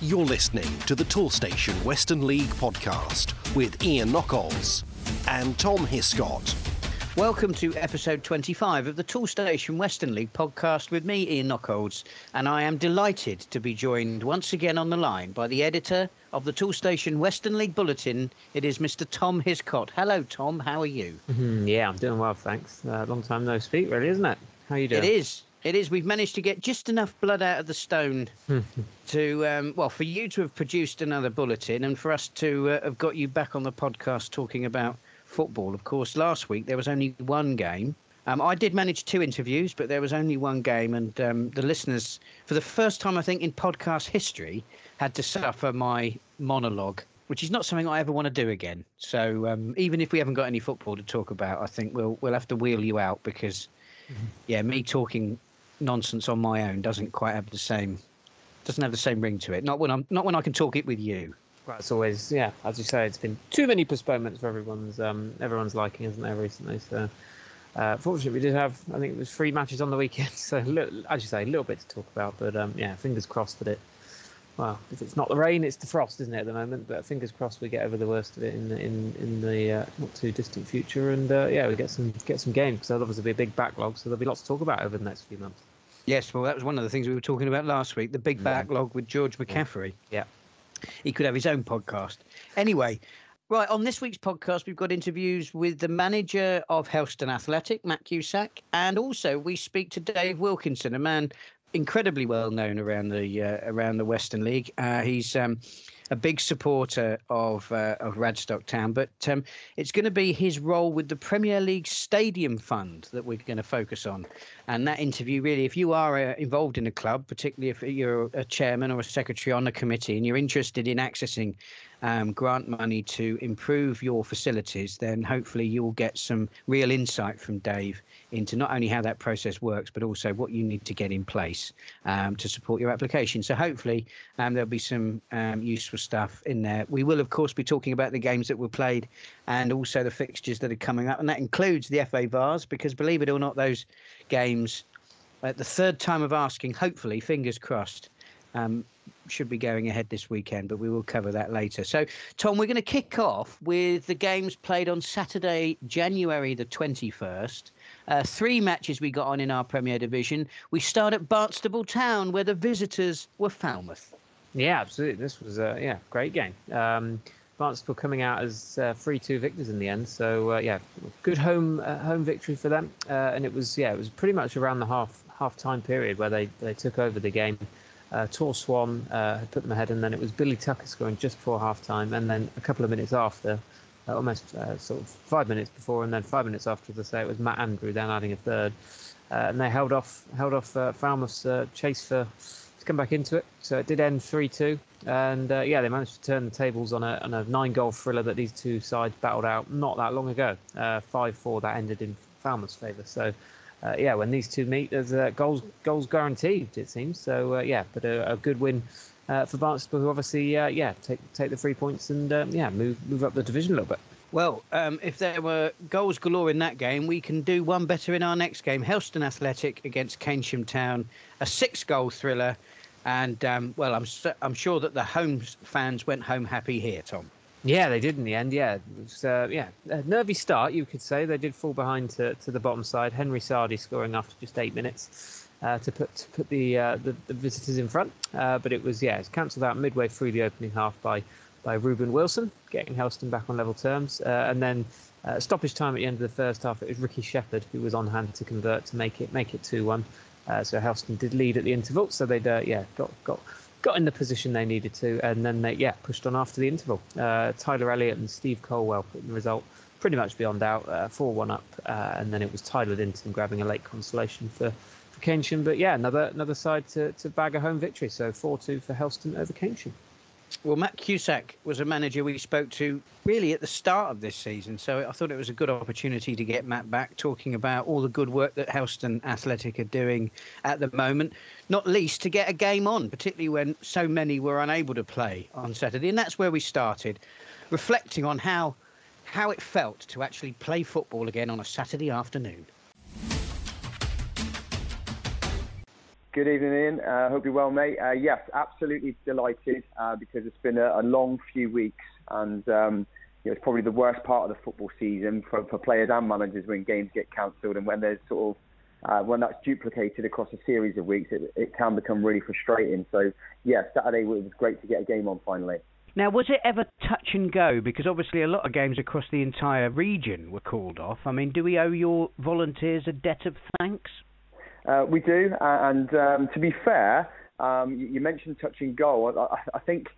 You're listening to the Toolstation Western League podcast with Ian Knockolds and Tom Hiscott. Welcome to episode 25 of the Toolstation Western League podcast with me, Ian Knockolds, and I am delighted to be joined once again on the line by the editor of the Toolstation Western League Bulletin. It is Mr. Tom Hiscott. Hello, Tom. How are you? Mm-hmm, yeah, I'm doing well, thanks. Uh, long time no speak, really, isn't it? How are you doing? It is. It is. We've managed to get just enough blood out of the stone to, um, well, for you to have produced another bulletin and for us to uh, have got you back on the podcast talking about football. Of course, last week there was only one game. Um, I did manage two interviews, but there was only one game, and um, the listeners, for the first time I think in podcast history, had to suffer my monologue, which is not something I ever want to do again. So um, even if we haven't got any football to talk about, I think we'll we'll have to wheel you out because, yeah, me talking nonsense on my own doesn't quite have the same doesn't have the same ring to it. Not when I'm not when I can talk it with you. It's always, yeah, as you say, it's been too many postponements for everyone's um, everyone's liking, isn't there, recently? So, uh, fortunately, we did have, I think it was three matches on the weekend. So, as you say, a little bit to talk about. But um, yeah, fingers crossed that it. Well, if it's not the rain, it's the frost, isn't it, at the moment? But fingers crossed we get over the worst of it in the, in in the uh, not too distant future, and uh, yeah, we get some get some games because there'll obviously be a big backlog, so there'll be lots to talk about over the next few months. Yes, well, that was one of the things we were talking about last week. The big backlog with George McCaffrey. Yeah. He could have his own podcast. Anyway, right on this week's podcast, we've got interviews with the manager of Helston Athletic, Matt Cusack, and also we speak to Dave Wilkinson, a man incredibly well known around the uh, around the Western League. Uh, he's um, a big supporter of uh, of Radstock Town, but um, it's going to be his role with the Premier League Stadium Fund that we're going to focus on. And that interview, really, if you are uh, involved in a club, particularly if you're a chairman or a secretary on a committee, and you're interested in accessing um, grant money to improve your facilities, then hopefully you'll get some real insight from Dave into not only how that process works, but also what you need to get in place um, to support your application. So hopefully um, there'll be some um, useful stuff in there. We will, of course, be talking about the games that were played and also the fixtures that are coming up, and that includes the FA Vase, because believe it or not, those games, at the third time of asking, hopefully, fingers crossed. Um, should be going ahead this weekend, but we will cover that later. So, Tom, we're going to kick off with the games played on Saturday, January the 21st. Uh, three matches we got on in our Premier Division. We start at Barnstaple Town, where the visitors were Falmouth. Yeah, absolutely. This was a yeah great game. Um, Barnstable coming out as uh, three-two victors in the end. So uh, yeah, good home uh, home victory for them. Uh, and it was yeah it was pretty much around the half half time period where they, they took over the game. Uh, Tor Swan uh, had put them ahead, and then it was Billy Tucker scoring just before half time, and then a couple of minutes after, uh, almost uh, sort of five minutes before, and then five minutes after, as I say, it was Matt Andrew then adding a third, uh, and they held off held off uh, Falmouth's chase for to come back into it. So it did end three two, and yeah, they managed to turn the tables on a on a nine goal thriller that these two sides battled out not that long ago. Five four that ended in Falmouth's favour. So uh, yeah, when these two meet, there's uh, goals goals guaranteed. It seems so. Uh, yeah, but a, a good win uh, for Barnstaple, who obviously uh, yeah take take the three points and um, yeah move move up the division a little bit. Well, um, if there were goals galore in that game, we can do one better in our next game. Helston Athletic against Keynsham Town, a six-goal thriller, and um, well, I'm I'm sure that the home fans went home happy here, Tom. Yeah, they did in the end. Yeah, it was, uh, yeah, a nervy start, you could say. They did fall behind to, to the bottom side. Henry Sardi scoring after just eight minutes uh, to put to put the, uh, the the visitors in front. Uh, but it was yeah, it's cancelled out midway through the opening half by by Ruben Wilson, getting Helston back on level terms, uh, and then. Uh, stoppage time at the end of the first half. It was Ricky Shepherd who was on hand to convert to make it make it two one. so Helston did lead at the interval. So they'd yeah got got got in the position they needed to, and then they yeah pushed on after the interval. Uh, Tyler Elliott and Steve Colwell putting the result pretty much beyond doubt, uh, four one up, uh, and then it was Tyler Linton grabbing a late consolation for for Keynsham. But yeah, another another side to, to bag a home victory. So four two for Helston over Keynsham. Well, Matt Cusack was a manager we spoke to really at the start of this season, so I thought it was a good opportunity to get Matt back talking about all the good work that Helston Athletic are doing at the moment, not least to get a game on, particularly when so many were unable to play on Saturday. And that's where we started, reflecting on how how it felt to actually play football again on a Saturday afternoon. Good evening, Ian. Uh, hope you're well, mate. Uh, yes, absolutely delighted uh, because it's been a, a, long few weeks and um, you know, it's probably the worst part of the football season for, for players and managers when games get cancelled and when there's sort of uh, when that's duplicated across a series of weeks, it, it can become really frustrating. So, yeah, Saturday was great to get a game on finally. Now, was it ever touch and go? Because obviously a lot of games across the entire region were called off. I mean, do we owe your volunteers a debt of thanks? Uh, we do, and um, to be fair, um, you, mentioned touch and go. I, I, think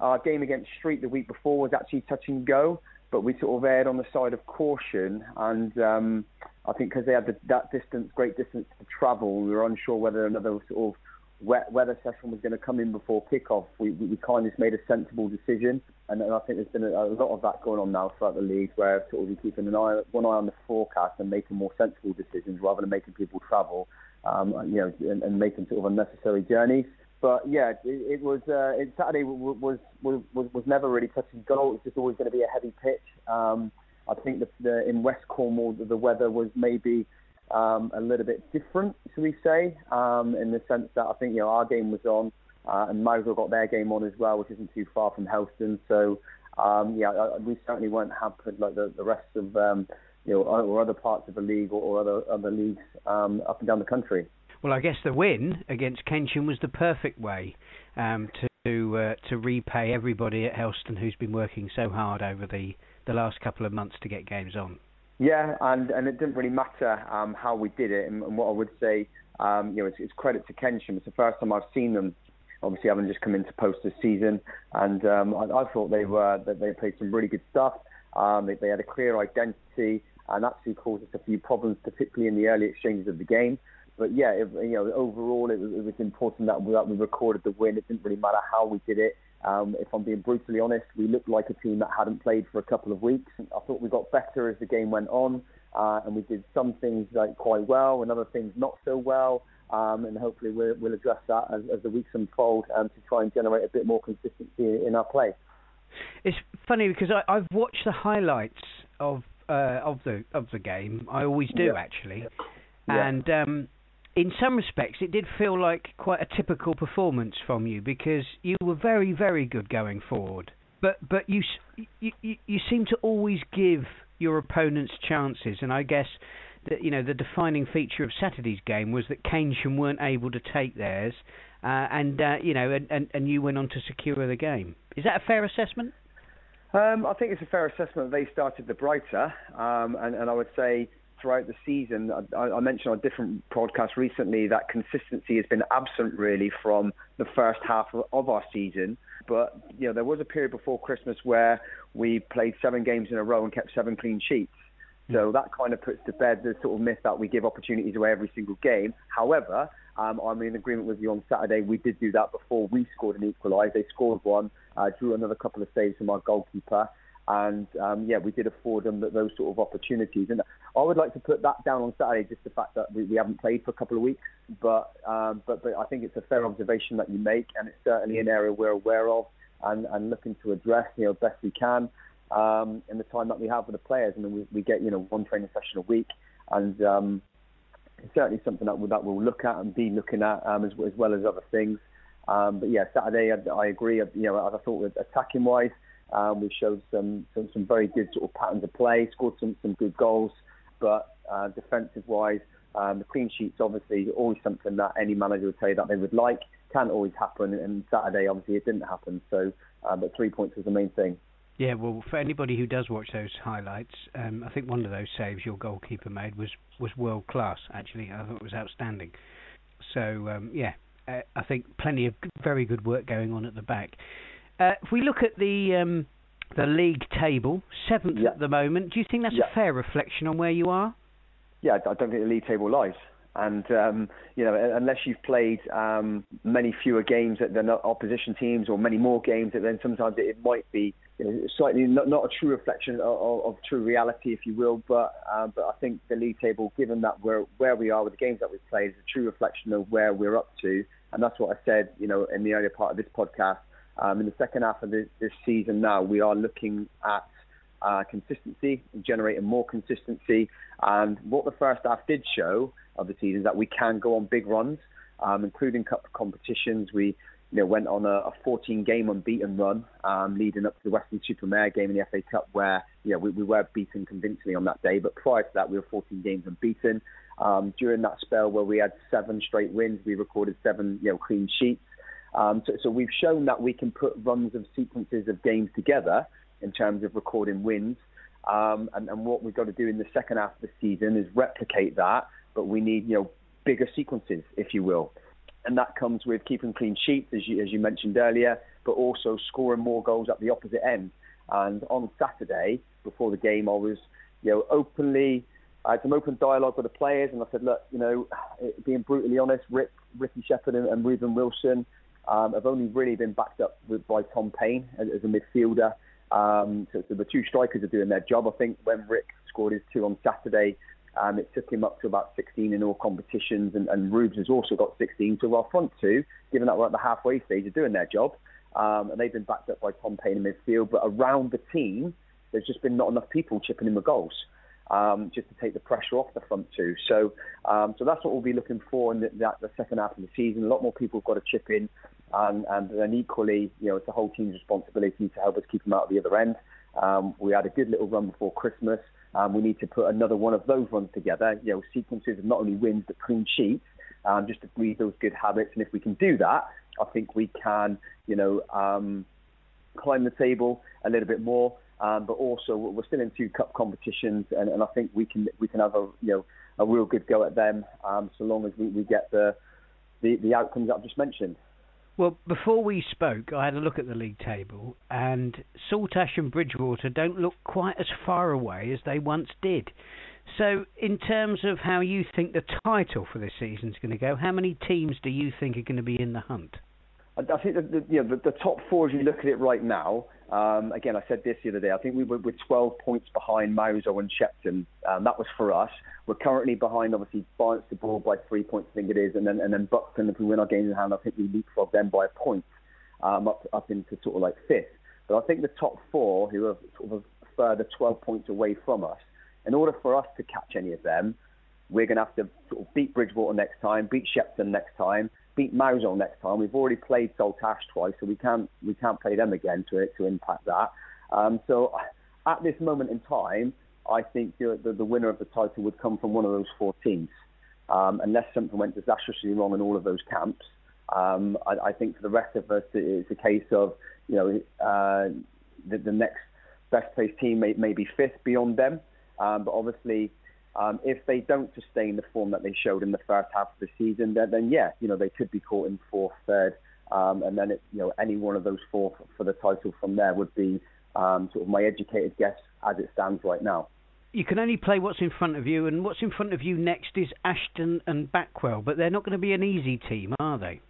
our game against Street the week before was actually touch and go, but we sort of erred on the side of caution, and um, I think because they had the, that distance, great distance to travel, we were unsure whether another sort of wet weather session was going to come in before kickoff. We, we, we kind of made a sensible decision, and, and I think there's been a, a, lot of that going on now throughout the league, where sort of we keeping an eye, one eye on the forecast and making more sensible decisions rather than making people travel, um, you know, and, and making sort of unnecessary journeys. But yeah, it, it was uh, it, Saturday was, was was was never really touching and go. It's just always going to be a heavy pitch. Um, I think the, the, in West Cornwall the, the weather was maybe um, a little bit different, should we say, um, in the sense that I think you know our game was on, uh, and Mousehole got their game on as well, which isn't too far from Helston. So um, yeah, we certainly weren't hampered like the, the rest of um, you know or other parts of the league or, or other other leagues um, up and down the country. Well, I guess the win against Keynsham was the perfect way um, to to, uh, to repay everybody at Helston who's been working so hard over the, the last couple of months to get games on. Yeah, and, and it didn't really matter um, how we did it. And, and what I would say, um, you know, it's, it's, credit to Keynsham. It's the first time I've seen them, obviously having just come into post this season, and um, I, I, thought they were that they played some really good stuff. Um, they, they, had a clear identity, and actually caused us a few problems, particularly in the early exchanges of the game. But yeah, it, you know, overall, it was, it was important that we, that we recorded the win. It didn't really matter how we did it. Um, if I'm being brutally honest, we looked like a team that hadn't played for a couple of weeks. I thought we got better as the game went on, uh, and we did some things like quite well, and other things not so well. Um, and hopefully we'll, we'll address that as, as, the weeks unfold um, to try and generate a bit more consistency in our play. It's funny because I, have watched the highlights of uh, of the of the game. I always do yeah. actually, yeah. and um, in some respects, it did feel like quite a typical performance from you because you were very, very good going forward. But but you you you seem to always give your opponents chances, and I guess that you know the defining feature of Saturday's game was that Keynsham weren't able to take theirs, uh, and uh, you know and, and, and you went on to secure the game. Is that a fair assessment? Um, I think it's a fair assessment. They started the brighter, um, and, and I would say throughout the season. I, I, mentioned on a different podcasts recently that consistency has been absent really from the first half of, of our season. But you know, there was a period before Christmas where we played seven games in a row and kept seven clean sheets. So that kind of puts to bed the sort of myth that we give opportunities away every single game. However, um, I'm in agreement with you on Saturday. We did do that before we scored an equaliser. They scored one, uh, drew another couple of saves from our goalkeeper and um, yeah, we did afford them those sort of opportunities. And I would like to put that down on Saturday, just the fact that we, we haven't played for a couple of weeks. But, um, but but I think it's a fair observation that you make, and it's certainly an area we're aware of and, and looking to address, you know, best we can um, in the time that we have with the players. I mean, we, we get you know one training session a week, and um, it's certainly something that we'll, that we'll look at and be looking at um, as, as well as other things. Um, but yeah, Saturday, I, I agree. You know, I thought with attacking wise. Um, we showed some, some, some very good sort of patterns of play, scored some some good goals, but uh, defensive wise, um, the clean sheets obviously always something that any manager would say that they would like. Can't always happen, and Saturday obviously it didn't happen. So, uh, but three points was the main thing. Yeah, well, for anybody who does watch those highlights, um, I think one of those saves your goalkeeper made was was world class. Actually, I thought it was outstanding. So um, yeah, uh, I think plenty of very good work going on at the back. Uh, if we look at the um, the league table, seventh yeah. at the moment, do you think that's yeah. a fair reflection on where you are? Yeah, I don't think the league table lies. And um, you know, unless you've played um, many fewer games than opposition teams, or many more games, then sometimes it, might be you know, slightly not, not, a true reflection of, of, of, true reality, if you will. But uh, but I think the league table, given that we're where we are with the games that we've played, is a true reflection of where we're up to. And that's what I said, you know, in the earlier part of this podcast um, in the second half of this, this, season now, we are looking at uh, consistency, generating more consistency. And what the first half did show of the season is that we can go on big runs. um, including cup competitions. We you know, went on a, a 14 game unbeaten run um, leading up to the Weston-super-Mare game in the FA Cup, where you know, we, we were beaten convincingly on that day. But prior to that, we were 14 games unbeaten. Um, during that spell where we had seven straight wins, we recorded seven you know, clean sheets. Um, so, so, we've shown that we can put runs of sequences of games together in terms of recording wins. Um, and, and, what we've got to do in the second half of the season is replicate that, but we need you know bigger sequences, if you will and that comes with keeping clean sheets, as you, as you mentioned earlier, but also scoring more goals at the opposite end. And on Saturday, before the game, I was, you know, openly, I had some open dialogue with the players, and I said, look, you know, being brutally honest, Rick, Ricky Shepard, and, and Ruben Wilson um, have only really been backed up with, by Tom Payne as, as a midfielder. Um, so, so the two strikers are doing their job. I think when Rick scored his two on Saturday, um, it took him up to about 16 in all competitions, and, and Rubes has also got 16. So our front two, given that we're at the halfway stage, are doing their job, um, and they've been backed up by Tom Payne in midfield. But around the team, there's just been not enough people chipping in the goals. Um, just to take the pressure off the front two. So, um, so that's what we'll be looking for in the, the, the, second half of the season. A lot more people have got to chip in, and, and then equally, you know, it's the whole team's responsibility to help us keep them out at the other end. Um, we had a good little run before Christmas. Um, we need to put another one of those runs together, you know, sequences of not only wins but clean sheets, um, just to breed those good habits. And if we can do that, I think we can, you know, um, climb the table a little bit more. Um, but also, we're still in two cup competitions, and, and I think we can we can have a you know a real good go at them, um, so long as we, we get the, the the outcomes that I've just mentioned. Well, before we spoke, I had a look at the league table, and Saltash and Bridgwater don't look quite as far away as they once did. So, in terms of how you think the title for this season is going to go, how many teams do you think are going to be in the hunt? I think that the, you know, the, the top four, as you look at it right now, um, again, I said this the other day. I think we were, with 12 points behind Mousehole and Shepton. Um, that was for us. We're currently behind, obviously, Barnstaple by three points, I think it is, and then and then Buxton. If we win our games in hand, I think we leapfrog them by a point um, up up into sort of like fifth. But I think the top four, who are sort of a further 12 points away from us, in order for us to catch any of them, we're going to have to sort of beat Bridgwater next time, beat Shepton next time, beat Mousehole next time. We've already played Saltash twice, so we can't we can't play them again to to impact that. Um, so at this moment in time, I think the, the, the, winner of the title would come from one of those four teams, um, unless something went disastrously wrong in all of those camps. Um, I, I, think for the rest of us, it's a case of you know uh, the, the, next best placed team may, may be fifth beyond them, um, but obviously um, if they don't sustain the form that they showed in the first half of the season, then, then yeah, you know they could be caught in fourth, third, um, and then it, you know any one of those four for, for the title from there would be um, sort of my educated guess as it stands right now. You can only play what's in front of you, and what's in front of you next is Ashton and Backwell, but they're not going to be an easy team, are they?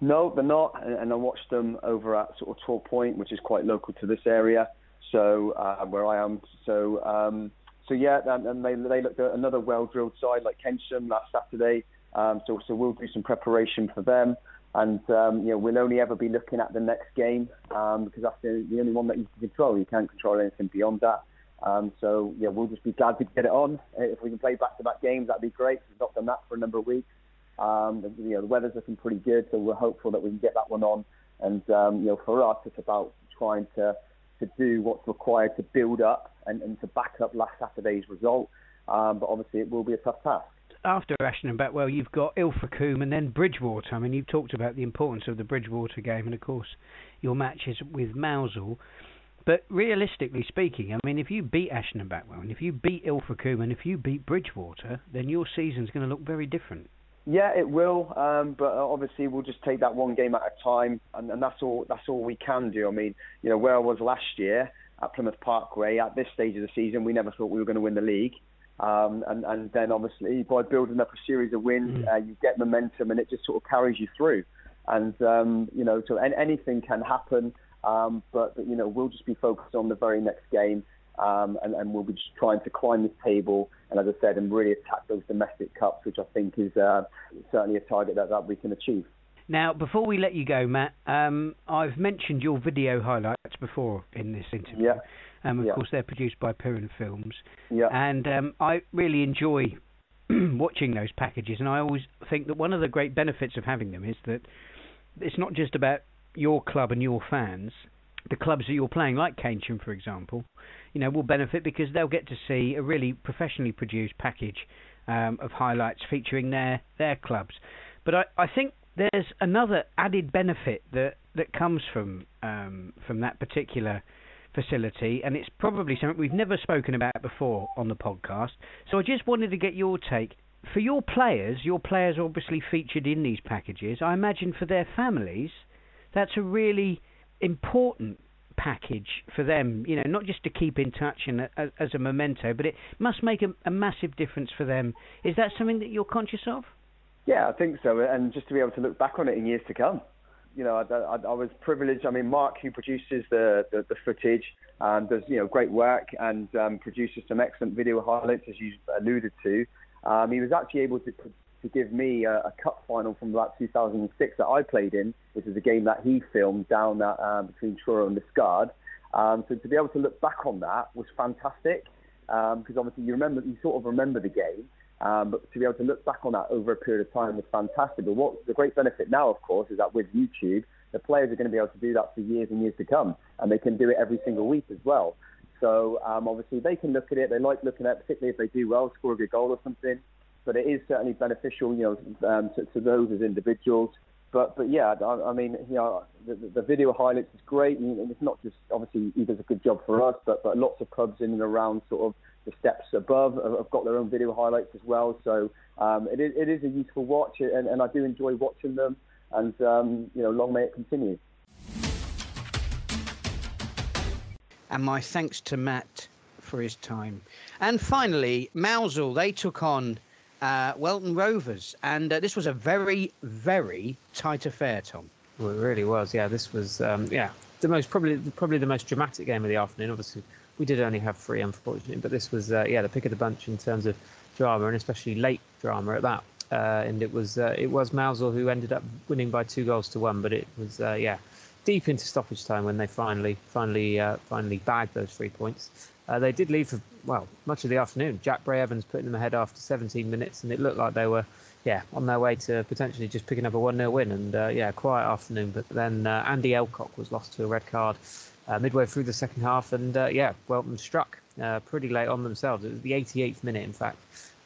No, they're not, and I watched them over at sort of Torpoint, which is quite local to this area, so uh, where I am. So um, so yeah, and, and they they looked at another well drilled side like Keynsham last Saturday. Um, so so we'll do some preparation for them, and um, you know we'll only ever be looking at the next game um, because that's the, the only one that you can control. You can't control anything beyond that. Um, so yeah, we'll just be glad to get it on. If we can play back-to-back games, that'd be great. We've not done that for a number of weeks. Um, you know the weather's looking pretty good, so we're hopeful that we can get that one on. And um, you know for us, it's about trying to to do what's required to build up and, and to back up last Saturday's result. Um, but obviously, it will be a tough task. After Ashton and Backwell, you've got Ilfracombe and then Bridgwater. I mean, you've talked about the importance of the Bridgwater game, and of course, your matches with Mousehole. But realistically speaking, I mean, if you beat Ashton and Backwell, and if you beat Ilfracombe, and if you beat Bridgwater, then your season's going to look very different. Yeah, it will. Um, but obviously, we'll just take that one game at a time, and, and that's all. That's all we can do. I mean, you know, where I was last year at Plymouth Parkway, at this stage of the season, we never thought we were going to win the league. Um, and, and then obviously, by building up a series of wins, mm. uh, you get momentum, and it just sort of carries you through. And um, you know, so anything can happen. Um, but, but you know, we'll just be focused on the very next game um, and, and, we'll be just trying to climb this table and, as I said, and really attack those domestic cups, which I think is uh, certainly a target that, that we can achieve. Now, before we let you go, Matt, um, I've mentioned your video highlights before in this interview. Yeah. Um, of yeah. course, they're produced by Piran Films. Yeah. And um, I really enjoy watching those packages, and I always think that one of the great benefits of having them is that it's not just about your club and your fans. The clubs that you're playing, like Keynsham, for example, you know, will benefit because they'll get to see a really professionally produced package um, of highlights featuring their their clubs. But I, I think there's another added benefit that that comes from um, from that particular facility, and it's probably something we've never spoken about before on the podcast. So I just wanted to get your take. For your players, your players obviously featured in these packages. I imagine for their families, that's a really important package for them. You know, not just to keep in touch and as, a memento, but it must make a, a massive difference for them. Is that something that you're conscious of? Yeah, I think so, and just to be able to look back on it in years to come. You know, I, I, I was privileged. I mean, Mark, who produces the, the, the footage, um, does you know great work and um, produces some excellent video highlights, as you alluded to. Um, he was actually able to to give me a, a cup final from about 2006 that I played in, which is a game that he filmed down at, um, between Truro and Liskeard. Um, so to be able to look back on that was fantastic because um, obviously you remember, you sort of remember the game, um, but to be able to look back on that over a period of time was fantastic. But what the great benefit now, of course, is that with YouTube, the players are going to be able to do that for years and years to come, and they can do it every single week as well. So um, obviously they can look at it. They like looking at, it, particularly if they do well, score a good goal or something but it is certainly beneficial, you know, um, to, to, those as individuals. But but yeah, I, I mean, you know, the, the, video highlights is great, and it's not just obviously he does a good job for us, but but lots of clubs in and around sort of the steps above have got their own video highlights as well. So um, it is it is a useful watch, and, and I do enjoy watching them. And um, you know, long may it continue. And my thanks to Matt for his time. And finally, Mousehole, they took on uh, Welton Rovers, and uh, this was a very, very tight affair, Tom. Well, it really was. Yeah, this was um, yeah the most probably probably the most dramatic game of the afternoon. Obviously, we did only have three, unfortunately, but this was uh, yeah the pick of the bunch in terms of drama and especially late drama at that. Uh, and it was uh, it was Mousehole who ended up winning by two goals to one, but it was uh, yeah deep into stoppage time when they finally finally finally bagged those three points. Uh, they did lead for well much of the afternoon. Jack Bray Evans putting them ahead after 17 minutes, and it looked like they were yeah on their way to potentially just picking up a one 0 win. And uh, yeah, quiet afternoon. But then uh, Andy Elcock was lost to a red card uh, midway through the second half, and uh, yeah, Welton struck uh, pretty late on themselves. It was the 88th minute, in fact,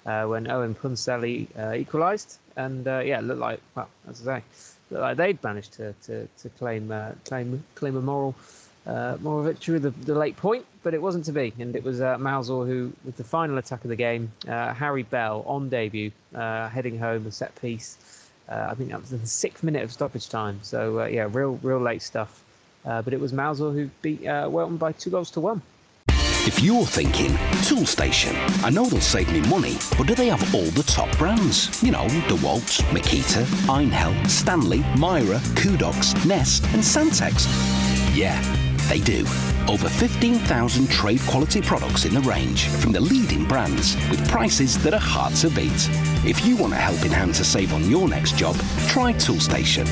when Owen Punselli equalised, and yeah, it looked like well, as I say, looked like they'd managed to to, to claim claim claim a moral uh, Morovic with the, the, late point, but it wasn't to be. And it was uh, Mousehole who, with the final attack of the game, uh, Harry Bell on debut, uh, heading home a set piece. Uh, I think that was in the sixth minute of stoppage time. So uh, yeah, real real late stuff. Uh, but it was Mousehole who beat Welton by two goals to one. If you're thinking Toolstation, I know they'll save me money, but do they have all the top brands? You know, DeWalt, Makita, Einhell, Stanley, Mira, Kudox, Nest, and Santex. Yeah they do. Over 15,000 trade quality products in the range from the leading brands with prices that are hard to beat. If you want a helping hand to save on your next job, try Toolstation.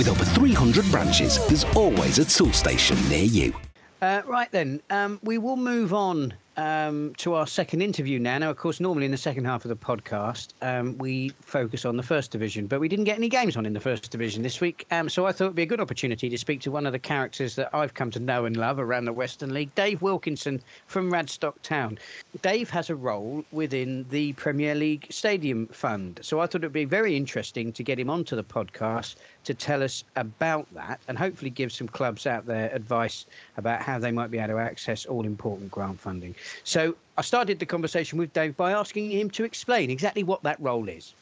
With over 300 branches, there's always a Toolstation near you. Uh, right then, um, we will move on um, to our second interview now. Now, of course, normally in the second half of the podcast, um, we focus on the first division, but we didn't get any games on in the first division this week. Um, so I thought it'd be a good opportunity to speak to one of the characters that I've come to know and love around the Western League, Dave Wilkinson from Radstock Town. Dave has a role within the Premier League Stadium Fund. So I thought it'd be very interesting to get him onto the podcast to tell us about that and hopefully give some clubs out there advice about how they might be able to access all important grant funding. So I started the conversation with Dave by asking him to explain exactly what that role is.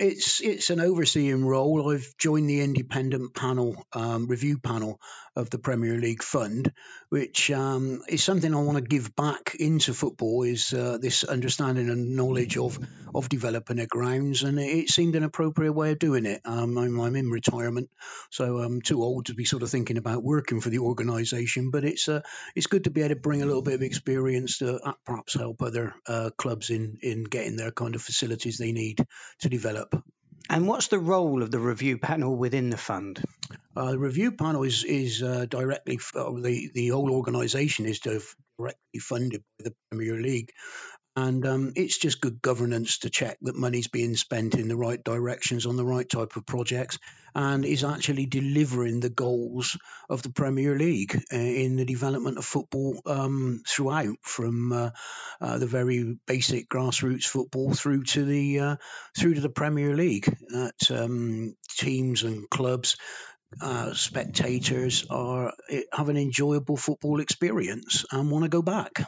It's it's an overseeing role. I've joined the independent panel um, review panel of the Premier League Fund, which um, is something I want to give back into football. Is uh, this understanding and knowledge of of developing the grounds, and it seemed an appropriate way of doing it. Um, I'm, I'm, in retirement, so I'm too old to be sort of thinking about working for the organisation, but it's uh, it's good to be able to bring a little bit of experience to uh, perhaps help other uh, clubs in in getting their kind of facilities they need to develop and what's the role of the review panel within the fund? Uh, the review panel is is uh, directly uh, the the whole organisation is directly funded by the Premier League. And um, it's just good governance to check that money's being spent in the right directions on the right type of projects and is actually delivering the goals of the Premier League uh, in the development of football um, throughout, from uh, uh, the very basic grassroots football through to the uh, through to the Premier League. That um, teams and clubs uh, spectators are eh, have an enjoyable football experience and want to go back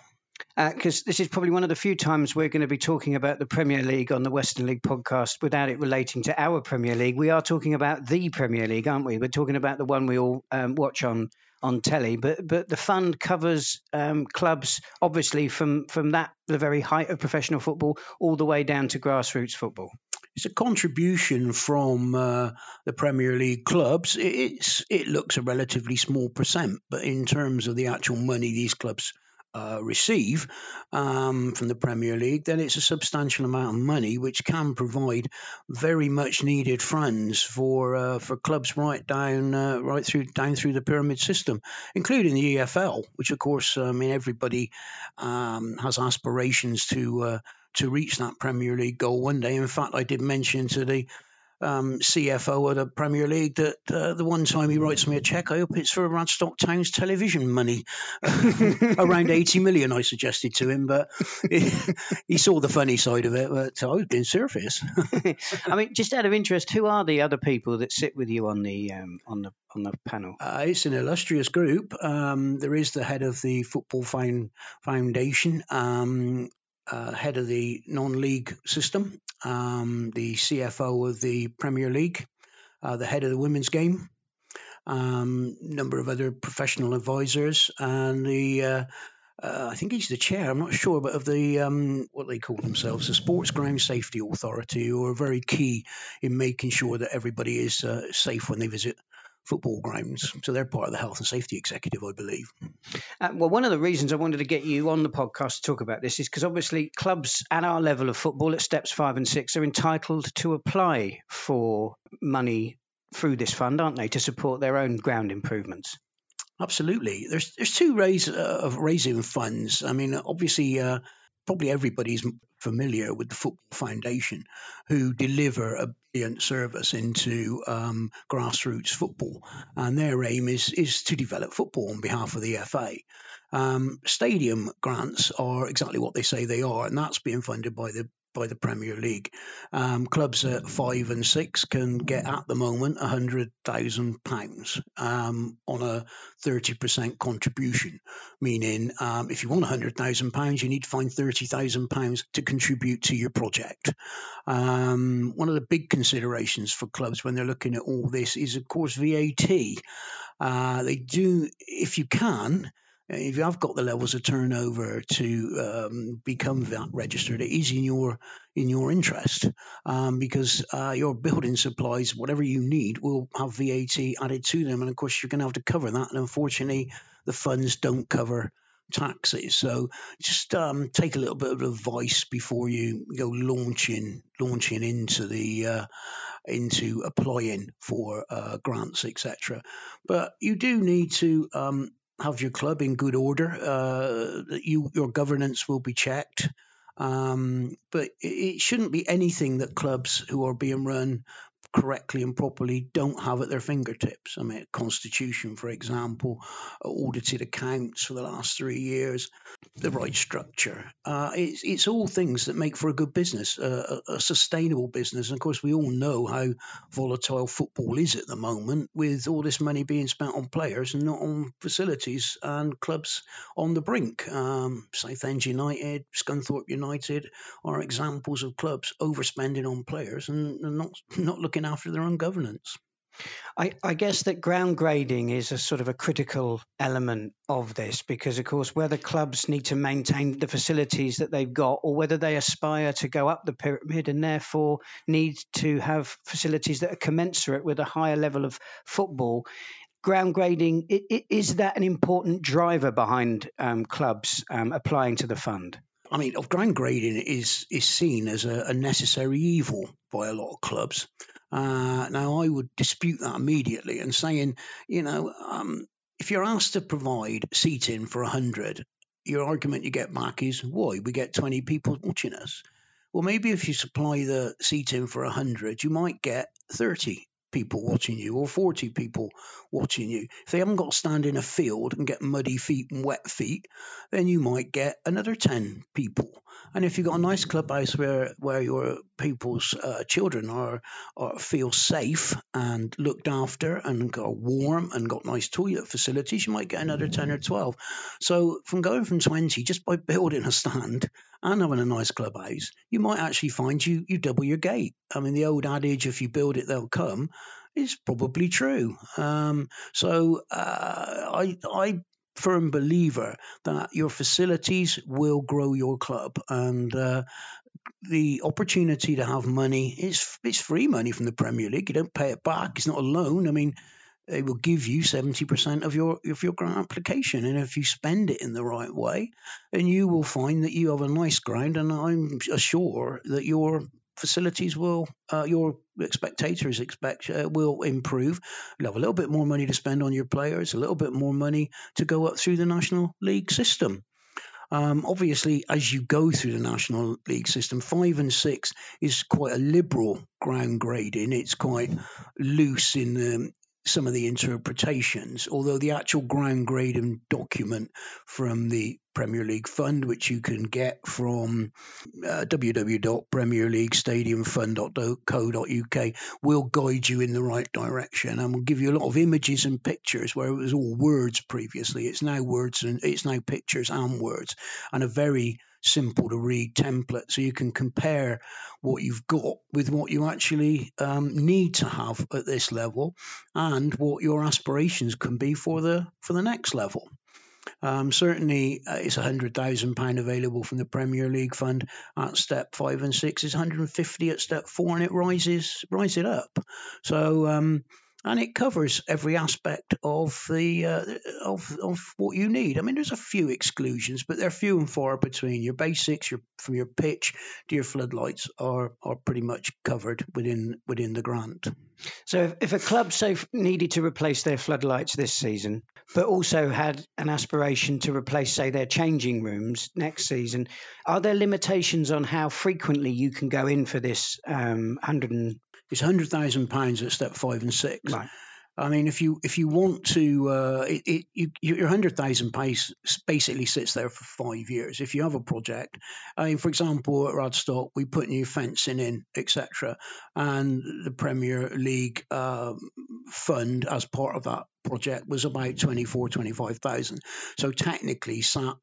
because uh, this is probably one of the few times we're going to be talking about the Premier League on the Western League podcast without it relating to our Premier League. We are talking about the Premier League, aren't we? We're talking about the one we all um, watch on on telly, but but the fund covers um, clubs obviously from from that the very height of professional football all the way down to grassroots football. It's a contribution from uh, the Premier League clubs. It's it looks a relatively small percent, but in terms of the actual money these clubs uh, receive um, from the Premier League, then it's a substantial amount of money which can provide very much needed funds for uh, for clubs right down uh, right through down through the pyramid system, including the EFL, which of course I mean everybody um, has aspirations to uh, to reach that Premier League goal one day. In fact, I did mention to the um, CFO of the Premier League that uh, the one time he writes me a check, I hope it's for Radstock Town's television money, around 80 million, I suggested to him, but he, he, saw the funny side of it. But I was being serious. I mean, just out of interest, who are the other people that sit with you on the um, on the on the panel? Uh, it's an illustrious group. Um, there is the head of the Football Foundation, um, uh, head of the non-league system, um, the CFO of the Premier League, uh, the head of the women's game, um, number of other professional advisors, and the uh, uh, I think he's the chair. I'm not sure, but of the um, what they call themselves, the Sports Ground Safety Authority, who are very key in making sure that everybody is uh, safe when they visit football grounds. So they're part of the health and safety executive, I believe. Uh, well, one of the reasons I wanted to get you on the podcast to talk about this is because obviously clubs at our level of football at steps five and six are entitled to apply for money through this fund, aren't they, to support their own ground improvements? Absolutely. There's there's two ways uh, of raising funds. I mean, obviously, uh, probably everybody's familiar with the Football Foundation, who deliver a brilliant service into um, grassroots football, and their aim is is to develop football on behalf of the FA. Um, stadium grants are exactly what they say they are, and that's being funded by the by the Premier League. Um, clubs at five and six can get at the moment a hundred thousand pounds um, on a thirty percent contribution, meaning um, if you want a hundred thousand pounds, you need to find thirty thousand pounds to contribute to your project. Um, one of the big considerations for clubs when they're looking at all this is, of course, VAT. Uh, they do, if you can if you have got the levels of turnover to um, become VAT registered, it is in your in your interest um, because uh, your building supplies, whatever you need, will have VAT added to them, and of course you're going to have to cover that. And unfortunately, the funds don't cover taxes. So just um, take a little bit of advice before you go launching launching into the uh, into applying for uh, grants, etc. But you do need to um, have your club in good order. Uh, you your governance will be checked. Um, but it shouldn't be anything that clubs who are being run correctly and properly don't have at their fingertips. I mean, Constitution, for example, audited accounts for the last three years, the right structure. Uh, it's, it's all things that make for a good business, uh, a, a, sustainable business. And of course, we all know how volatile football is at the moment, with all this money being spent on players and not on facilities and clubs on the brink. Um, Southend United, Scunthorpe United are examples of clubs overspending on players and, and not not looking looking after their own governance. I, I, guess that ground grading is a sort of a critical element of this because, of course, whether clubs need to maintain the facilities that they've got or whether they aspire to go up the pyramid and therefore need to have facilities that are commensurate with a higher level of football, ground grading it, it, is that an important driver behind um, clubs um, applying to the fund? I mean, of ground grading is is seen as a, a necessary evil by a lot of clubs. Uh, now, I would dispute that immediately and saying, you know, um, if you're asked to provide seating for 100 your argument you get back is why we get 20 people watching us. Well, maybe if you supply the seating for 100, you might get 30 people watching you or 40 people watching you. If they haven't got to stand in a field and get muddy feet and wet feet, then you might get another 10 people. And if you've got a nice clubhouse where, where your people's uh, children are, are feel safe and looked after and are warm and got nice toilet facilities, you might get another 10 or 12. So from going from 20 just by building a stand and having a nice clubhouse, you might actually find you you double your gate. I mean, the old adage, if you build it, they'll come, is probably true. Um, so uh, I I firm believer that your facilities will grow your club and. Uh, the opportunity to have money is it's free money from the Premier League. You don't pay it back. It's not a loan. I mean, they will give you 70% of your of your grant application. And if you spend it in the right way then you will find that you have a nice ground. And i'm sure that your facilities will uh, your spectators expect uh, will improve. You'll have a little bit more money to spend on your players a little bit more money to go up through the national league system. Um, obviously, as you go through the National League system, five and six is quite a liberal ground grading. It's quite loose in the some of the interpretations, although the actual ground grading document from the Premier League Fund, which you can get from uh, www.premierleaguestadiumfund.co.uk, will guide you in the right direction and will give you a lot of images and pictures where it was all words previously. It's now words and it's now pictures and words, and a very simple to read template so you can compare what you've got with what you actually um, need to have at this level and what your aspirations can be for the for the next level um, certainly, uh, it's £100,000 available from the Premier League fund at step five and six. It's 150 at step four, and it rises, rises it up. So, um, and it covers every aspect of the uh, of of what you need. I mean, there's a few exclusions, but they're few and far between. Your basics, your from your pitch to your floodlights are are pretty much covered within within the grant. So, if, if a club say needed to replace their floodlights this season, but also had an aspiration to replace, say, their changing rooms next season, are there limitations on how frequently you can go in for this um, hundred and it's hundred thousand pounds at step five and six. Right. I mean, if you if you want to, uh, it, it, you, your hundred thousand pace basically sits there for five years. If you have a project, I mean, for example, at Radstock, we put new fencing in, etc., and the Premier League um, fund as part of that project was about 24, 25,000. So technically, sat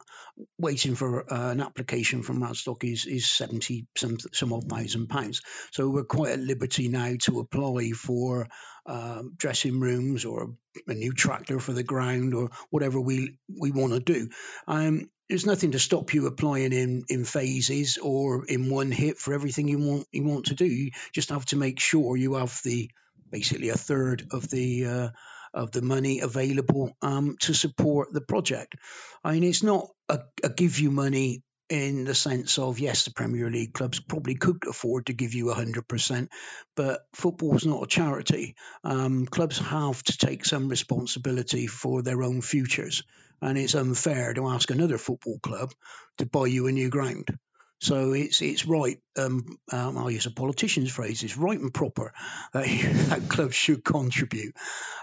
waiting for uh, an application from Radstock is, is 70 some, some odd thousand pounds. So we're quite at liberty now to apply for um, dressing rooms or a new tractor for the ground or whatever we, we want to do. Um, there's nothing to stop you applying in, in phases or in one hit for everything you want you want to do. You just have to make sure you have the basically a third of the uh, of the money available um, to support the project. I mean, it's not a, a give you money in the sense of yes, the Premier League clubs probably could afford to give you 100%, but football is not a charity. Um, clubs have to take some responsibility for their own futures, and it's unfair to ask another football club to buy you a new ground. So it's it's right. Um, um, I'll use a politician's phrase. It's right and proper that, clubs should contribute.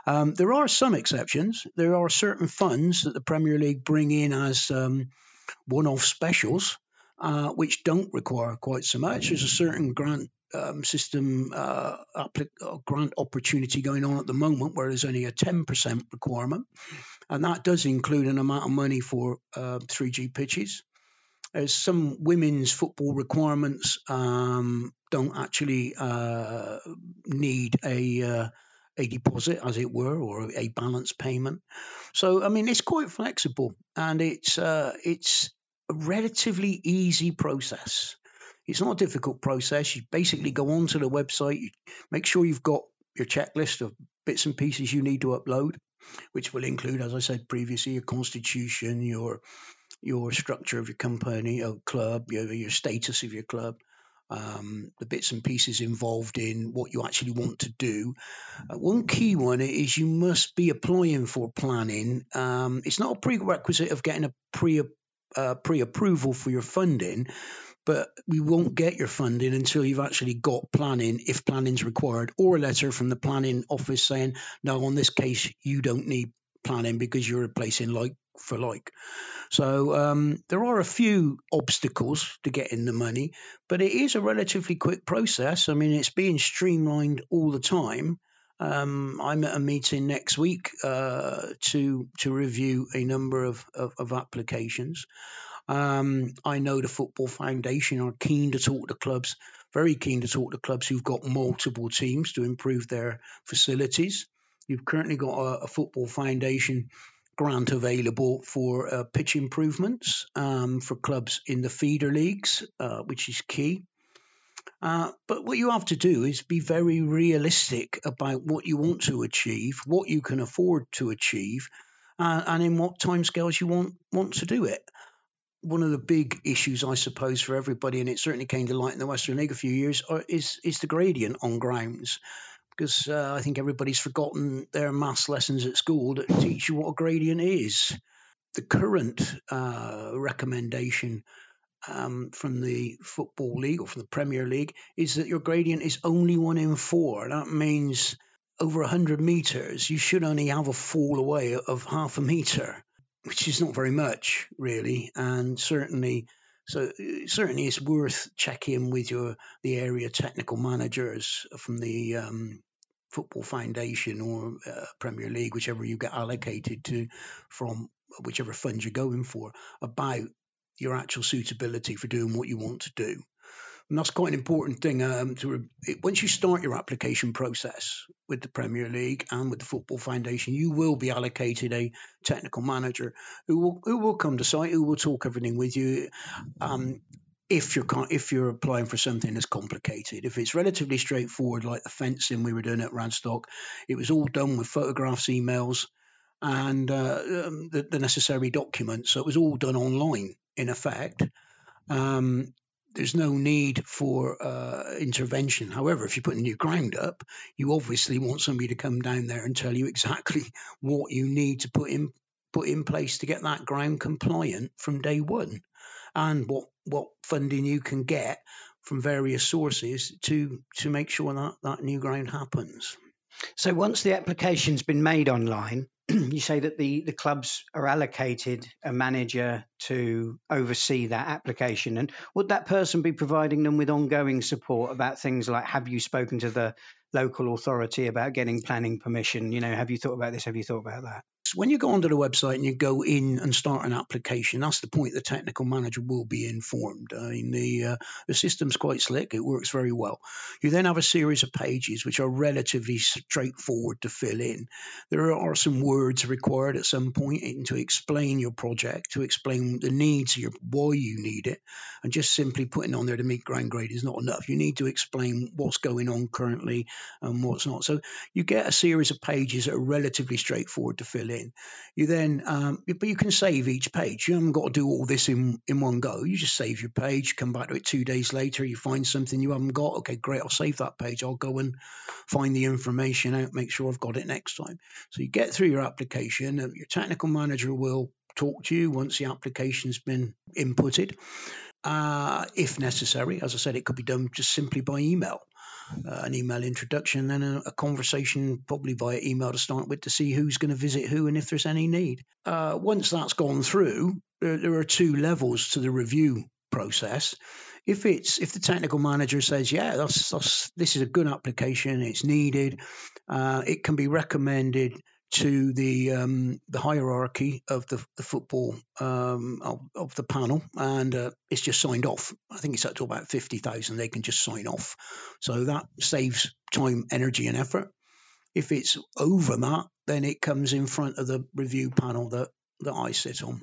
Um, there are some exceptions. There are certain funds that the Premier League bring in as um, one-off specials, uh, which don't require quite so much. There's a certain grant um, system uh, uh, grant opportunity going on at the moment where there's only a 10% requirement, and that does include an amount of money for 3G uh, pitches as some women's football requirements um, don't actually uh, need a uh, a deposit, as it were, or a balance payment. So, I mean, it's quite flexible, and it's uh, it's a relatively easy process. It's not a difficult process. You basically go onto the website, you make sure you've got your checklist of bits and pieces you need to upload, which will include, as I said previously, your constitution, your your structure of your company or club, your, your status of your club, um, the bits and pieces involved in what you actually want to do. Uh, one key one is you must be applying for planning. Um, it's not a prerequisite of getting a pre uh, pre-approval for your funding, but we won't get your funding until you've actually got planning, if planning's required, or a letter from the planning office saying, no, on this case, you don't need planning because you're replacing like for like. So um, there are a few obstacles to getting the money, but it is a relatively quick process. I mean, it's being streamlined all the time. Um, I'm at a meeting next week uh, to to review a number of, of, of applications. Um, I know the Football Foundation are keen to talk to clubs, very keen to talk to clubs who've got multiple teams to improve their facilities. You've currently got a, a Football Foundation grant available for uh, pitch improvements um, for clubs in the feeder leagues, uh, which is key. Uh, but what you have to do is be very realistic about what you want to achieve, what you can afford to achieve, uh, and in what timescales you want want to do it. One of the big issues, I suppose, for everybody, and it certainly came to light in the Western League a few years, are, is is the gradient on grounds because uh, I think everybody's forgotten their maths lessons at school that teach you what a gradient is. The current uh, recommendation um, from the Football League or from the Premier League is that your gradient is only one in four. That means over 100 meters, you should only have a fall away of half a meter, which is not very much, really. And certainly, so certainly it's worth checking with your the area technical managers from the um, Football Foundation or uh, Premier League, whichever you get allocated to from whichever fund you're going for, about your actual suitability for doing what you want to do. And that's quite an important thing. Um, to once you start your application process with the Premier League and with the Football Foundation, you will be allocated a technical manager who will who will come to site, who will talk everything with you. Um, if you're if you're applying for something that's complicated, if it's relatively straightforward, like the fencing we were doing at Radstock, it was all done with photographs, emails, and uh, um, the, the, necessary documents. So it was all done online, in effect. Um, there's no need for uh, intervention. However, if you're putting new ground up, you obviously want somebody to come down there and tell you exactly what you need to put in put in place to get that ground compliant from day one, and what what funding you can get from various sources to to make sure that that new ground happens. So once the application's been made online, you say that the, the clubs are allocated a manager to oversee that application. And would that person be providing them with ongoing support about things like have you spoken to the local authority about getting planning permission? You know, have you thought about this? Have you thought about that? When you go onto the website and you go in and start an application, that's the point the technical manager will be informed. I mean, the, uh, the system's quite slick, it works very well. You then have a series of pages which are relatively straightforward to fill in. There are some words required at some point to explain your project, to explain the needs, your, why you need it, and just simply putting on there to meet ground grade is not enough. You need to explain what's going on currently and what's not. So you get a series of pages that are relatively straightforward to fill in in. You then, um, but you can save each page. You haven't got to do all this in, in one go. You just save your page, come back to it two days later. You find something you haven't got. Okay, great. I'll save that page. I'll go and find the information out, make sure I've got it next time. So you get through your application. And your technical manager will talk to you once the application's been inputted. Uh, if necessary, as I said, it could be done just simply by email uh, an email introduction, and a, a, conversation probably via email to start with to see who's going to visit who and if there's any need. Uh, once that's gone through, there, there are two levels to the review process. If it's if the technical manager says, yeah, that's, that's this is a good application, it's needed, uh, it can be recommended to the um, the hierarchy of the, the football um, of, of, the panel, and uh, it's just signed off. I think it's up to about fifty thousand. They can just sign off, so that saves time, energy, and effort. If it's over that, then it comes in front of the review panel that that I sit on.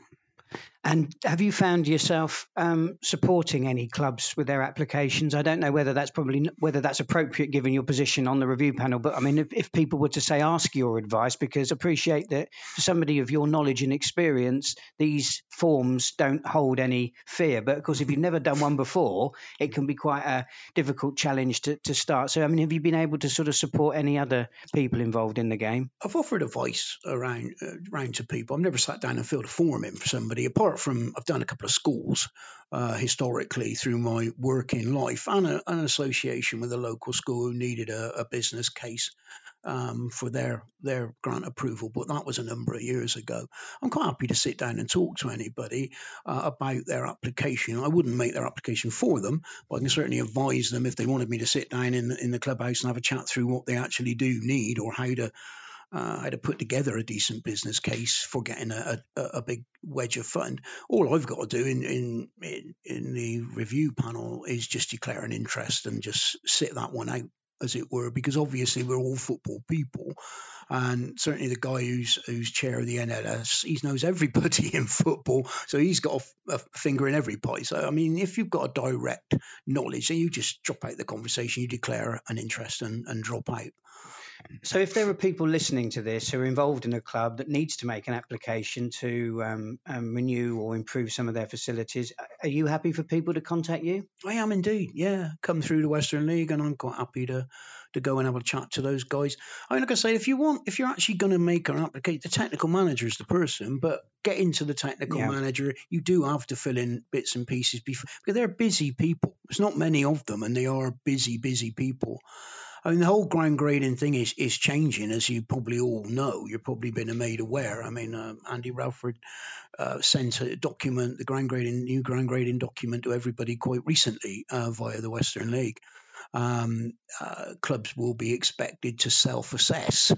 And have you found yourself um, supporting any clubs with their applications? I don't know whether that's probably whether that's appropriate given your position on the review panel. But I mean, if, if people were to say ask your advice, because appreciate that for somebody of your knowledge and experience, these forms don't hold any fear. But of course, if you've never done one before, it can be quite a difficult challenge to, to start. So I mean, have you been able to sort of support any other people involved in the game? I've offered advice around uh, around to people. I've never sat down and filled a form in for somebody apart apart from I've done a couple of schools uh, historically through my working life and a, an association with a local school who needed a, a business case um, for their their grant approval, but that was a number of years ago. I'm quite happy to sit down and talk to anybody uh, about their application. I wouldn't make their application for them, but I can certainly advise them if they wanted me to sit down in in the clubhouse and have a chat through what they actually do need or how to uh, how to put together a decent business case for getting a, a, a, big wedge of fund. All I've got to do in, in, in in the review panel is just declare an interest and just sit that one out as it were, because obviously we're all football people. And certainly the guy who's who's chair of the NLS, he knows everybody in football, so he's got a, finger in every pie. So I mean, if you've got a direct knowledge, then you just drop out the conversation, you declare an interest, and, and drop out. So, if there are people listening to this who are involved in a club that needs to make an application to um, um, renew or improve some of their facilities, are you happy for people to contact you? I am indeed. Yeah, come through the Western League, and I'm quite happy to to go and have a chat to those guys. I mean, like I say, if you want, if you're actually going to make an application, the technical manager is the person, but get into the technical yeah. manager, you do have to fill in bits and pieces before because they're busy people. There's not many of them, and they are busy, busy people. I mean, the whole ground grading thing is is changing, as you probably all know. You've probably been made aware. I mean, uh, Andy Ralford uh, sent a document, the ground grading new ground grading document, to everybody quite recently uh, via the Western League. Um, uh, clubs will be expected to self-assess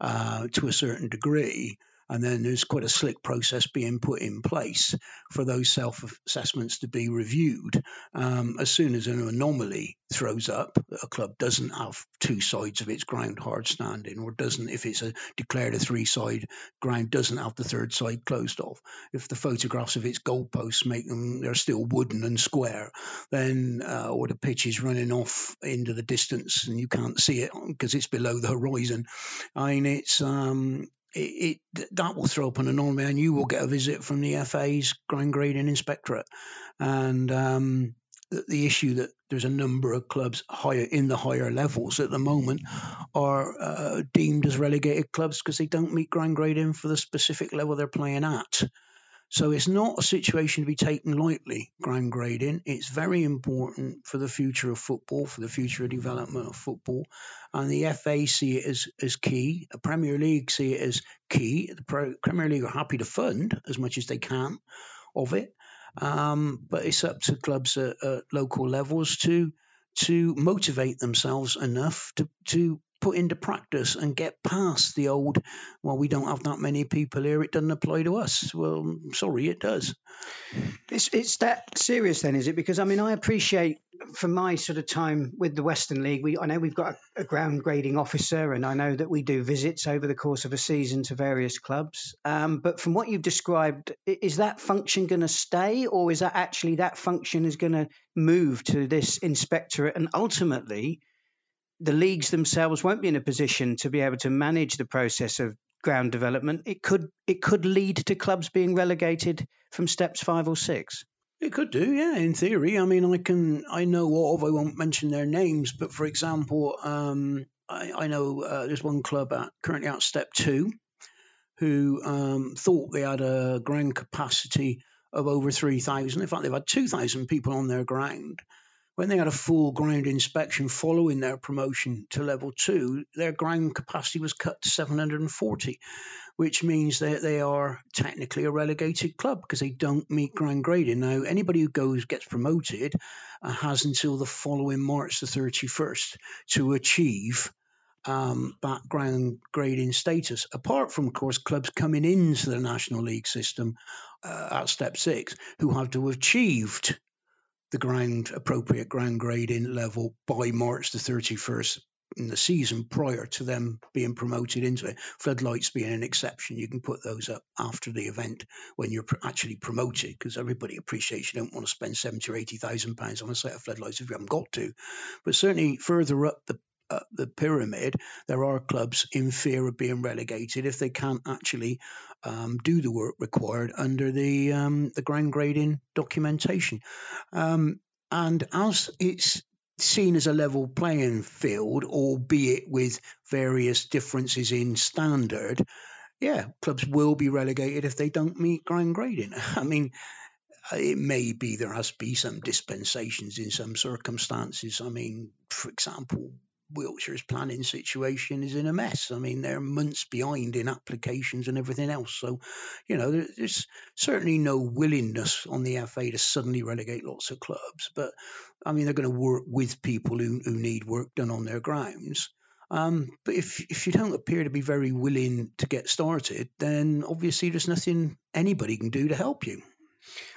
uh, to a certain degree and then there's quite a slick process being put in place for those self assessments to be reviewed. Um, as soon as an anomaly throws up, a club doesn't have two sides of its ground hard standing, or doesn't, if it's a declared a three side ground, doesn't have the third side closed off. If the photographs of its goalposts make them, they're still wooden and square, then, uh, or the pitch is running off into the distance and you can't see it because it's below the horizon. I mean, it's, um, it, it, that will throw up an anomaly, and you will get a visit from the FA's ground grading inspectorate. And um, the, the, issue that there's a number of clubs higher in the higher levels at the moment are uh, deemed as relegated clubs because they don't meet ground grading for the specific level they're playing at. So it's not a situation to be taken lightly, ground grading. It's very important for the future of football, for the future of development of football. And the FA see it as, as key. The Premier League see it as key. The Premier League are happy to fund as much as they can of it. Um, but it's up to clubs at, at local levels to to motivate themselves enough to, to put into practice and get past the old, well, we don't have that many people here, it doesn't apply to us. Well, sorry, it does. It's, it's that serious then, is it? Because I mean, I appreciate from my sort of time with the Western League, we I know we've got a, a ground grading officer, and I know that we do visits over the course of a season to various clubs. Um, but from what you've described, is that function going to stay, or is that actually that function is going to move to this inspectorate and ultimately the leagues themselves won't be in a position to be able to manage the process of ground development. It could it could lead to clubs being relegated from steps five or six. It could do, yeah. In theory, I mean, I can I know of. I won't mention their names, but for example, um, I, I, know uh, there's one club at, currently at step two who um, thought they had a ground capacity of over 3,000. In fact, they've had 2,000 people on their ground. When they had a full ground inspection following their promotion to level two, their ground capacity was cut to 740, which means that they are technically a relegated club because they don't meet ground grading. Now, anybody who goes gets promoted uh, has until the following March the 31st to achieve um, background grading status. Apart from, of course, clubs coming into the National League system uh, at step six who have to have achieved the ground appropriate ground grading level by March the 31st in the season prior to them being promoted into it. Floodlights being an exception, you can put those up after the event when you're actually promoted because everybody appreciates you don't want to spend seventy or eighty thousand pounds on a set of floodlights if you haven't got to. But certainly further up the uh, the pyramid, there are clubs in fear of being relegated if they can't actually um, do the work required under the um, the ground grading documentation. Um, and as it's seen as a level playing field, albeit with various differences in standard, yeah, clubs will be relegated if they don't meet ground grading. I mean, it may be there has to be some dispensations in some circumstances. I mean, for example, Wiltshire's planning situation is in a mess. I mean, they're months behind in applications and everything else. So, you know, there's certainly no willingness on the FA to suddenly relegate lots of clubs. But, I mean, they're going to work with people who, who need work done on their grounds. Um, but if if you don't appear to be very willing to get started, then obviously there's nothing anybody can do to help you.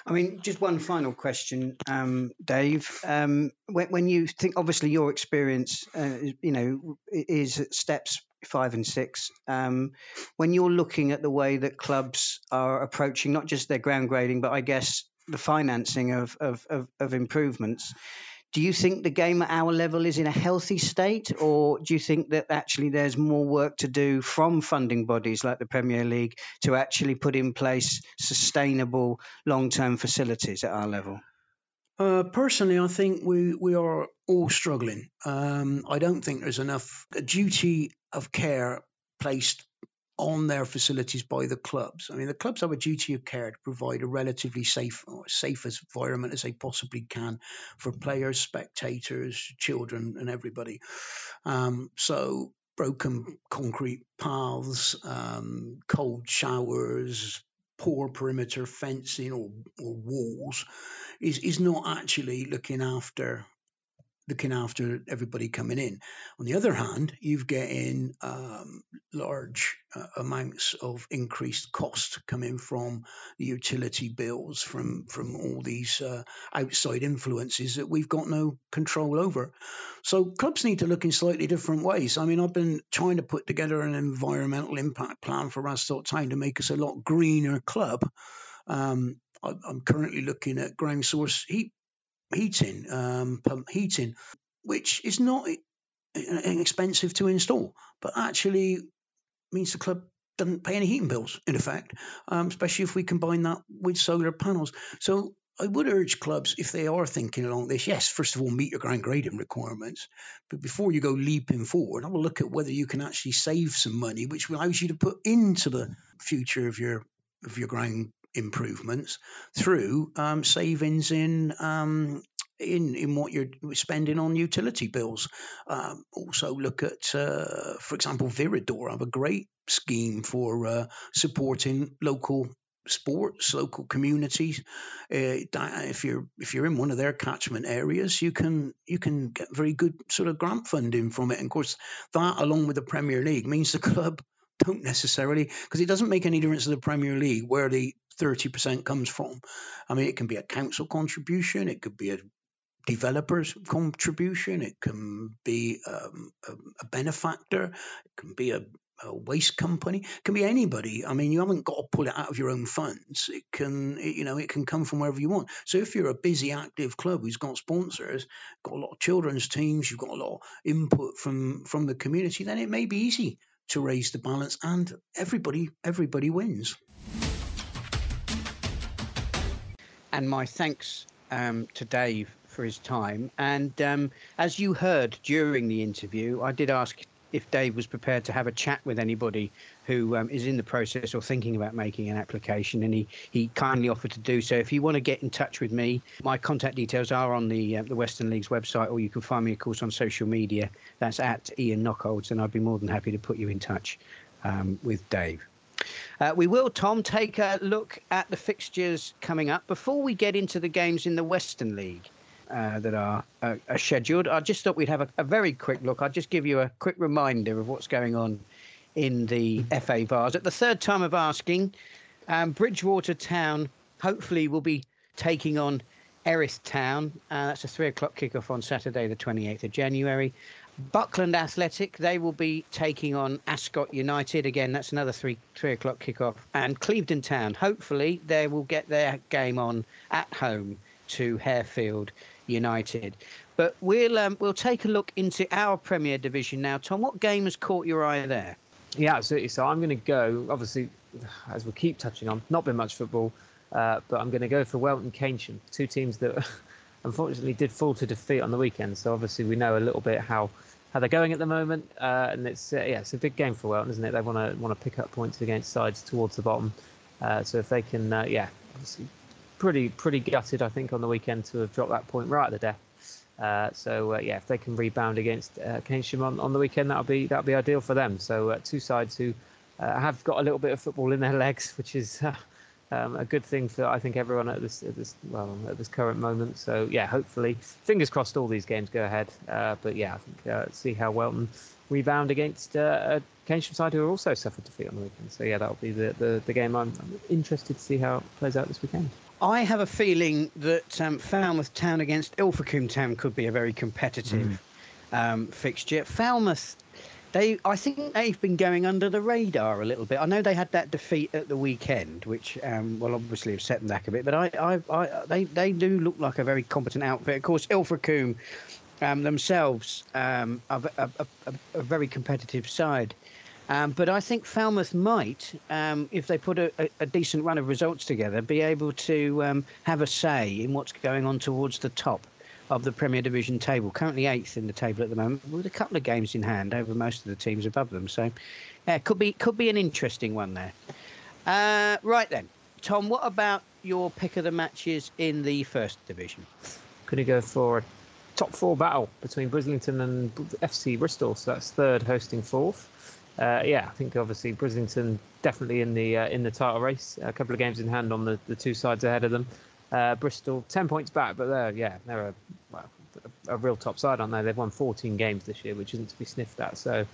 I mean, just one final question, um, Dave. Um, when, when, you think, obviously, your experience, uh, you know, is steps five and six. Um, when you're looking at the way that clubs are approaching not just their ground grading, but I guess the financing of, of, of, of improvements, do you think the game at our level is in a healthy state, or do you think that actually there's more work to do from funding bodies like the Premier League to actually put in place sustainable long term facilities at our level? Uh, personally, I think we, we are all struggling. Um, I don't think there's enough duty of care placed on their facilities by the clubs. I mean, the clubs have a duty of care to provide a relatively safe or safest environment as they possibly can for players, spectators, children, and everybody. Um, so, broken concrete paths, um, cold showers, poor perimeter fencing or, or walls is, is not actually looking after looking after everybody coming in. On the other hand, you've getting um, large uh, amounts of increased cost coming from the utility bills from from all these uh, outside influences that we've got no control over. So clubs need to look in slightly different ways. I mean, I've been trying to put together an environmental impact plan for Radstock Town to make us a lot greener club. Um, I'm currently looking at ground source heat heating, um, pump heating, which is not inexpensive to install, but actually means the club doesn't pay any heating bills, in effect, um, especially if we combine that with solar panels. So I would urge clubs, if they are thinking along this, yes, first of all, meet your ground grading requirements. But before you go leaping forward, have a look at whether you can actually save some money, which allows you to put into the future of your of your ground improvements through um, savings in um, in in what you're spending on utility bills. Um, also, look at, uh, for example, Viridor have a great scheme for uh, supporting local sports, local communities. Uh, if you're if you're in one of their catchment areas, you can you can get very good sort of grant funding from it. And of course, that along with the Premier League means the club don't necessarily because it doesn't make any difference to the Premier League where the 30% comes from. I mean, it can be a council contribution, it could be a developer's contribution, it can be um, a, a, benefactor, it can be a, a, waste company, it can be anybody. I mean, you haven't got to pull it out of your own funds. It can, it, you know, it can come from wherever you want. So if you're a busy, active club who's got sponsors, got a lot of children's teams, you've got a lot of input from from the community, then it may be easy to raise the balance, and everybody everybody wins. And my thanks um, to Dave for his time. And um, as you heard during the interview, I did ask if Dave was prepared to have a chat with anybody who um, is in the process or thinking about making an application, and he, he kindly offered to do so. If you want to get in touch with me, my contact details are on the uh, the Western League's website, or you can find me, of course, on social media. That's at Ian Knockholds, and I'd be more than happy to put you in touch um, with Dave. Uh, we will, Tom, take a look at the fixtures coming up. Before we get into the games in the Western League uh, that are, uh, are, scheduled, I just thought we'd have a, a, very quick look. I'll just give you a quick reminder of what's going on in the FA Vase. At the third time of asking, um, Bridgwater Town hopefully will be taking on Erith Town. Uh, that's a three o'clock kickoff on Saturday, the 28th of January. Buckland Athletic, they will be taking on Ascot United. Again, that's another three three o'clock kickoff. And Clevedon Town, hopefully, they will get their game on at home to Harefield United. But we'll um, we'll take a look into our Premier Division now. Tom, what game has caught your eye there? Yeah, absolutely. So I'm going to go. Obviously, as we keep touching on, not been much football, uh, but I'm going to go for Welton Keynsham, two teams that unfortunately did fall to defeat on the weekend. So obviously we know a little bit how how they're going at the moment. Uh, and it's uh, yeah, it's a big game for Welton, isn't it? They want to want to pick up points against sides towards the bottom. Uh, so if they can, uh, yeah, obviously pretty pretty gutted, I think, on the weekend to have dropped that point right at the death. Uh, so uh, yeah, if they can rebound against uh, Keynsham on, on the weekend, that'll be that'll be ideal for them. So uh, two sides who uh, have got a little bit of football in their legs, which is uh, um, a good thing for I think everyone at this at this well at this current moment. So yeah, hopefully, fingers crossed, all these games go ahead. Uh, but yeah, I think see how Welton rebound against uh, a Keynsham side who also suffered defeat on the weekend. So yeah, that'll be the, the, the game I'm, I'm interested to see how it plays out this weekend. I have a feeling that um, Falmouth Town against Ilfracombe Town could be a very competitive mm. um, fixture. Falmouth, they, I think they've been going under the radar a little bit. I know they had that defeat at the weekend, which um, will obviously have set them back a bit. But I, I, I, they, they do look like a very competent outfit. Of course, Ilfracombe um, themselves um, are a, a, a, a, very competitive side. Um, but I think Falmouth might, um, if they put a, a, decent run of results together, be able to um, have a say in what's going on towards the top of the Premier Division table. Currently eighth in the table at the moment, with a couple of games in hand over most of the teams above them. So, yeah, could be could be an interesting one there. Uh, right then, Tom, what about your pick of the matches in the First Division? Going to go for a top four battle between Brislington and FC Bristol. So that's third hosting fourth uh, yeah, I think obviously Brislington definitely in the uh, in the title race. A couple of games in hand on the, the two sides ahead of them. Uh, Bristol ten points back, but they're yeah they're a, well, a, real top side, aren't they? They've won 14 games this year, which isn't to be sniffed at. So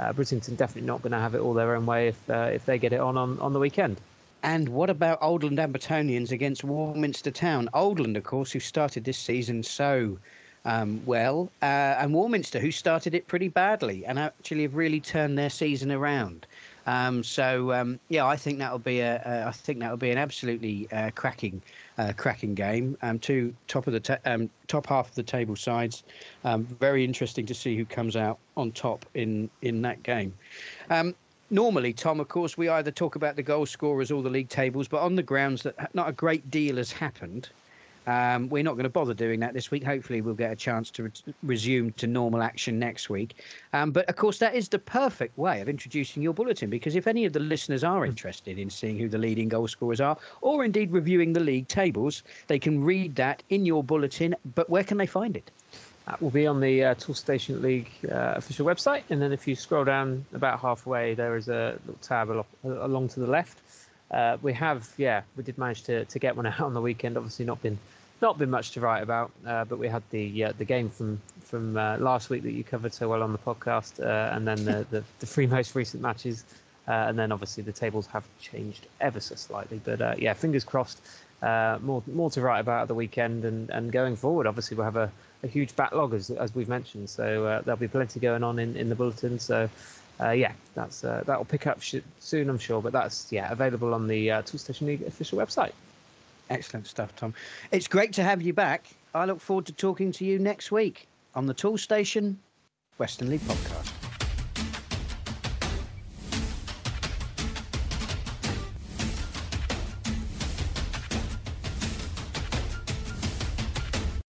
uh, Brislington definitely not going to have it all their own way if uh, if they get it on, on on the weekend. And what about Oldland Abbotonians against Warminster Town? Oldland, of course, who started this season so um, well, uh, and Warminster, who started it pretty badly and actually have really turned their season around. Um, so um, yeah, I think that'll be a, a I think that'll be an absolutely uh, cracking, uh, cracking game. Um, two top of the ta- um, top half of the table sides. Um, very interesting to see who comes out on top in in that game. Um, normally, Tom, of course, we either talk about the goal scorers or the league tables, but on the grounds that not a great deal has happened. Um, we're not going to bother doing that this week. Hopefully, we'll get a chance to re- resume to normal action next week. Um, but of course, that is the perfect way of introducing your bulletin because if any of the listeners are interested in seeing who the leading goal scorers are, or indeed reviewing the league tables, they can read that in your bulletin. But where can they find it? That will be on the uh, Toolstation League uh, official website. And then if you scroll down about halfway, there is a little tab along, along to the left. Uh, we have, yeah, we did manage to, to get one out on the weekend. Obviously, not been not been much to write about, uh, but we had the uh, the game from from uh, last week that you covered so well on the podcast, uh, and then the, the, the three most recent matches, uh, and then obviously the tables have changed ever so slightly. But uh, yeah, fingers crossed. more more to write about at the weekend, and, and going forward, obviously we'll have a, a huge backlog as as we've mentioned. So there'll be plenty going on in, in the bulletin. So. yeah, that's that will pick up sh- soon, I'm sure. But that's yeah available on the Toolstation League official website. Excellent stuff, Tom. It's great to have you back. I look forward to talking to you next week on the Toolstation Western League podcast.